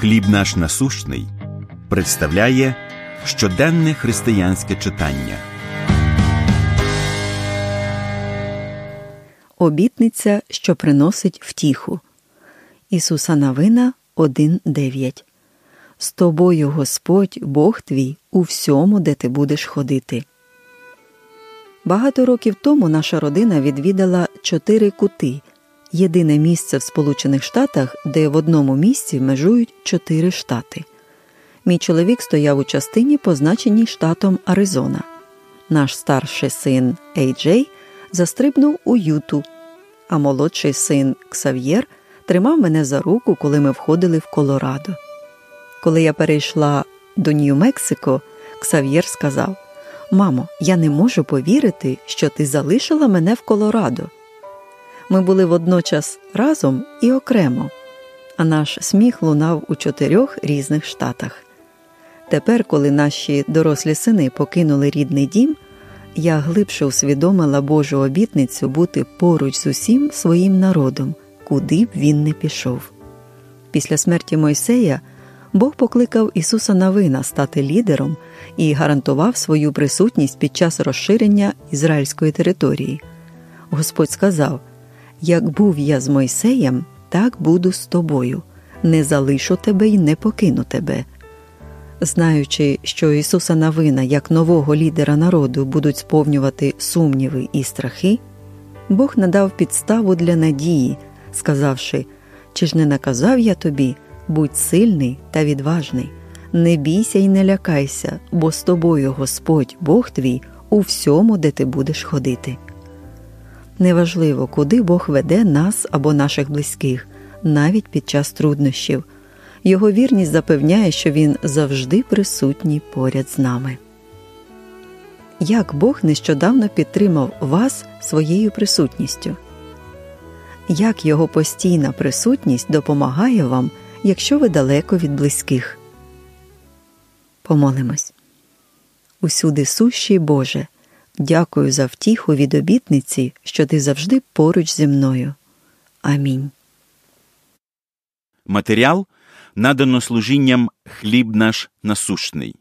Хліб наш насущний представляє щоденне християнське читання. Обітниця, що приносить втіху. Ісуса Навина 1.9 З тобою Господь, Бог твій, у всьому, де ти будеш ходити. Багато років тому наша родина відвідала чотири кути єдине місце в Сполучених Штатах, де в одному місці межують чотири штати. Мій чоловік стояв у частині, позначеній штатом Аризона. Наш старший син Ей-Джей застрибнув у Юту, а молодший син Ксав'єр тримав мене за руку, коли ми входили в Колорадо. Коли я перейшла до Нью-Мексико, Ксав'єр сказав: Мамо, я не можу повірити, що ти залишила мене в Колорадо. Ми були водночас разом і окремо, а наш сміх лунав у чотирьох різних штатах. Тепер, коли наші дорослі сини покинули рідний дім, я глибше усвідомила Божу обітницю бути поруч з усім своїм народом, куди б він не пішов. Після смерті Мойсея Бог покликав Ісуса Навина стати лідером і гарантував свою присутність під час розширення ізраїльської території. Господь сказав: Як був я з Мойсеєм, так буду з тобою, не залишу тебе і не покину тебе. Знаючи, що Ісуса Навина як нового лідера народу будуть сповнювати сумніви і страхи, Бог надав підставу для надії, сказавши: Чи ж не наказав я тобі, будь сильний та відважний, не бійся й не лякайся, бо з тобою Господь, Бог твій, у всьому, де ти будеш ходити. Неважливо, куди Бог веде нас або наших близьких, навіть під час труднощів. Його вірність запевняє, що він завжди присутній поряд з нами. Як Бог нещодавно підтримав вас своєю присутністю? Як його постійна присутність допомагає вам, якщо ви далеко від близьких? Помолимось. Усюди сущий Боже. Дякую за втіху від обітниці, що ти завжди поруч зі мною. Амінь. Матеріал надано служінням хліб наш насущний.